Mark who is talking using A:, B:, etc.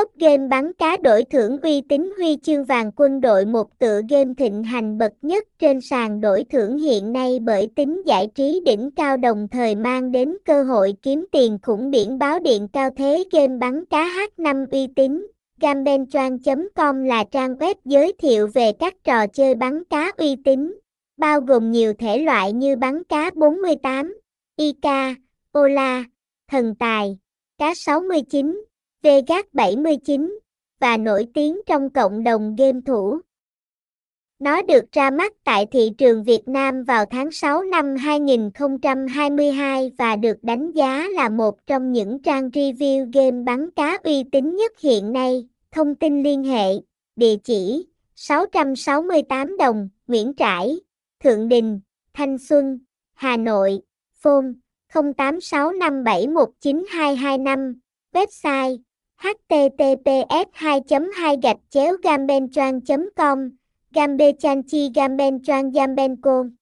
A: Top game bắn cá đổi thưởng uy tín huy chương vàng quân đội một tựa game thịnh hành bậc nhất trên sàn đổi thưởng hiện nay bởi tính giải trí đỉnh cao đồng thời mang đến cơ hội kiếm tiền khủng biển báo điện cao thế game bắn cá H5 uy tín. Gambenchuan.com là trang web giới thiệu về các trò chơi bắn cá uy tín, bao gồm nhiều thể loại như bắn cá 48, Ica, Ola, Thần Tài, Cá 69, Vegas 79, và nổi tiếng trong cộng đồng game thủ. Nó được ra mắt tại thị trường Việt Nam vào tháng 6 năm 2022 và được đánh giá là một trong những trang review game bắn cá uy tín nhất hiện nay. Thông tin liên hệ, địa chỉ 668 đồng, Nguyễn Trãi, Thượng Đình, Thanh Xuân, Hà Nội, phone 0865719225, website https 2 2 gạch chéo gambenchuan com gambechanchi gambenchuan gambenco